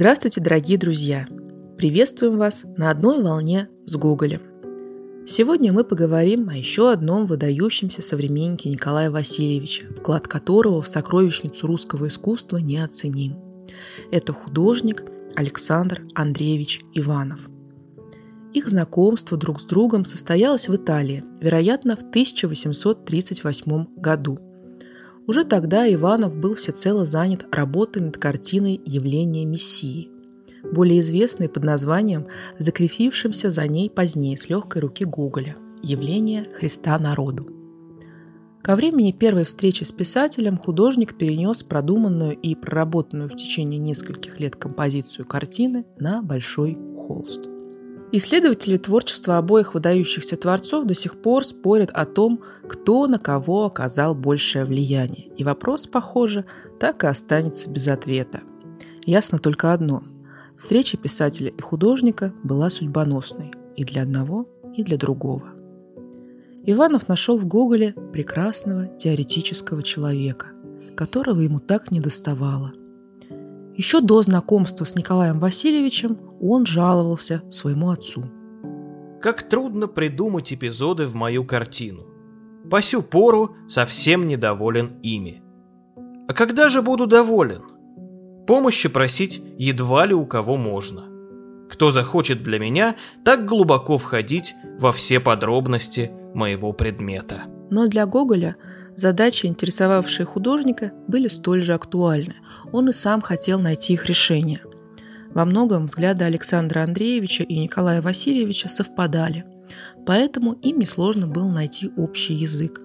Здравствуйте, дорогие друзья! Приветствуем вас на одной волне с Гоголем. Сегодня мы поговорим о еще одном выдающемся современнике Николая Васильевича, вклад которого в сокровищницу русского искусства неоценим. Это художник Александр Андреевич Иванов. Их знакомство друг с другом состоялось в Италии, вероятно, в 1838 году – уже тогда Иванов был всецело занят работой над картиной «Явление Мессии», более известной под названием, закрепившимся за ней позднее с легкой руки Гоголя «Явление Христа народу». Ко времени первой встречи с писателем художник перенес продуманную и проработанную в течение нескольких лет композицию картины на большой холст. Исследователи творчества обоих выдающихся творцов до сих пор спорят о том, кто на кого оказал большее влияние. И вопрос, похоже, так и останется без ответа. Ясно только одно. Встреча писателя и художника была судьбоносной и для одного, и для другого. Иванов нашел в Гоголе прекрасного теоретического человека, которого ему так недоставало. Еще до знакомства с Николаем Васильевичем он жаловался своему отцу. Как трудно придумать эпизоды в мою картину. По сю пору совсем недоволен ими. А когда же буду доволен? Помощи просить едва ли у кого можно. Кто захочет для меня так глубоко входить во все подробности моего предмета. Но для Гоголя задачи, интересовавшие художника, были столь же актуальны – он и сам хотел найти их решение. Во многом взгляды Александра Андреевича и Николая Васильевича совпадали, поэтому им несложно было найти общий язык.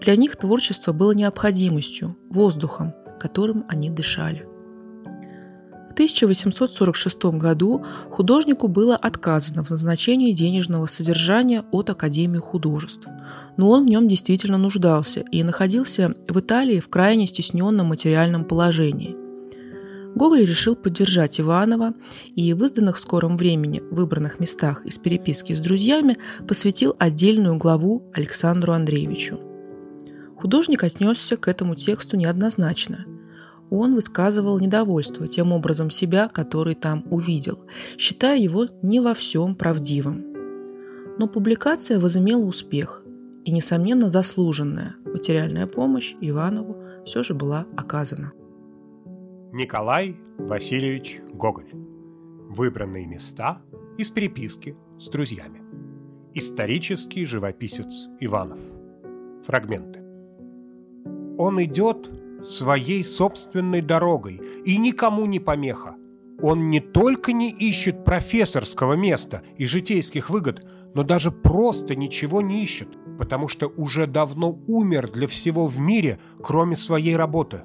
Для них творчество было необходимостью, воздухом, которым они дышали. В 1846 году художнику было отказано в назначении денежного содержания от Академии художеств, но он в нем действительно нуждался и находился в Италии в крайне стесненном материальном положении. Гоголь решил поддержать Иванова и в изданных в скором времени выбранных местах из переписки с друзьями посвятил отдельную главу Александру Андреевичу. Художник отнесся к этому тексту неоднозначно – он высказывал недовольство тем образом себя, который там увидел, считая его не во всем правдивым. Но публикация возымела успех, и, несомненно, заслуженная материальная помощь Иванову все же была оказана. Николай Васильевич Гоголь. Выбранные места из переписки с друзьями. Исторический живописец Иванов. Фрагменты. Он идет своей собственной дорогой и никому не помеха. Он не только не ищет профессорского места и житейских выгод, но даже просто ничего не ищет, потому что уже давно умер для всего в мире, кроме своей работы.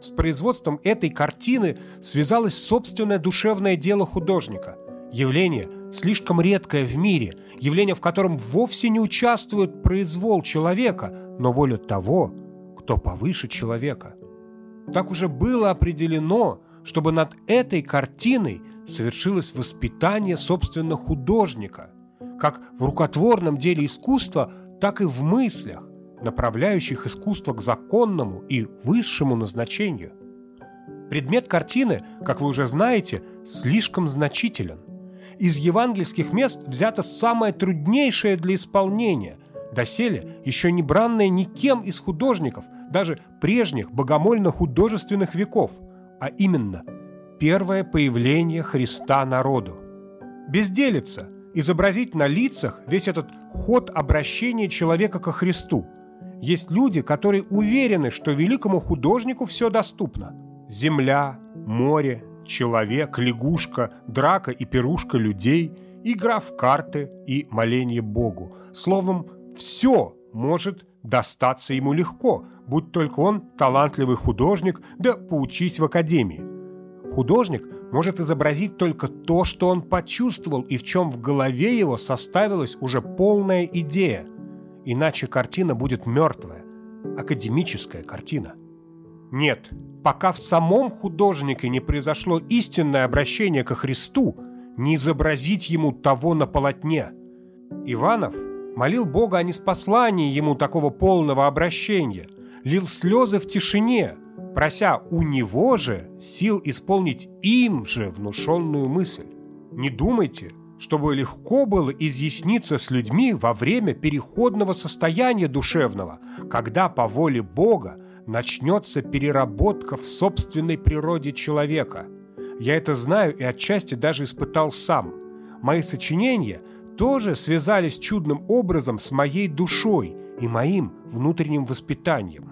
С производством этой картины связалось собственное душевное дело художника. Явление слишком редкое в мире, явление, в котором вовсе не участвует произвол человека, но воля того, кто повыше человека. Так уже было определено, чтобы над этой картиной совершилось воспитание, собственно, художника, как в рукотворном деле искусства, так и в мыслях, направляющих искусство к законному и высшему назначению. Предмет картины, как вы уже знаете, слишком значителен. Из евангельских мест взято самое труднейшее для исполнения, доселе еще не бранное никем из художников, даже прежних богомольно-художественных веков, а именно первое появление Христа народу. Безделица – изобразить на лицах весь этот ход обращения человека ко Христу. Есть люди, которые уверены, что великому художнику все доступно. Земля, море, человек, лягушка, драка и пирушка людей, игра в карты и моление Богу. Словом, все может достаться ему легко, будь только он талантливый художник, да поучись в академии. Художник может изобразить только то, что он почувствовал и в чем в голове его составилась уже полная идея. Иначе картина будет мертвая, академическая картина. Нет, пока в самом художнике не произошло истинное обращение ко Христу, не изобразить ему того на полотне. Иванов – Молил Бога о неспослании ему такого полного обращения, лил слезы в тишине, прося у него же сил исполнить им же внушенную мысль. Не думайте, чтобы легко было изъясниться с людьми во время переходного состояния душевного, когда по воле Бога начнется переработка в собственной природе человека. Я это знаю и отчасти даже испытал сам. Мои сочинения тоже связались чудным образом с моей душой и моим внутренним воспитанием.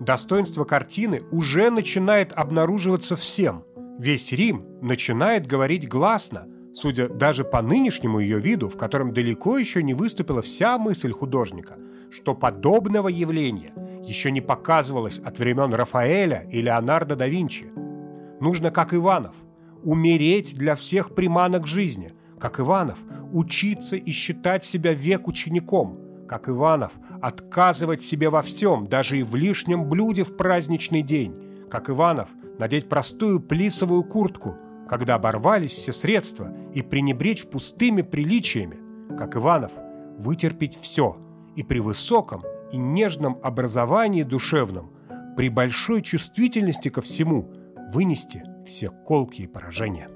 Достоинство картины уже начинает обнаруживаться всем. Весь Рим начинает говорить гласно, судя даже по нынешнему ее виду, в котором далеко еще не выступила вся мысль художника, что подобного явления еще не показывалось от времен Рафаэля и Леонардо да Винчи. Нужно, как Иванов, умереть для всех приманок жизни, как Иванов, учиться и считать себя век учеником, как Иванов, отказывать себе во всем, даже и в лишнем блюде в праздничный день, как Иванов, надеть простую плисовую куртку, когда оборвались все средства, и пренебречь пустыми приличиями, как Иванов, вытерпеть все, и при высоком и нежном образовании душевном, при большой чувствительности ко всему, вынести все колки и поражения.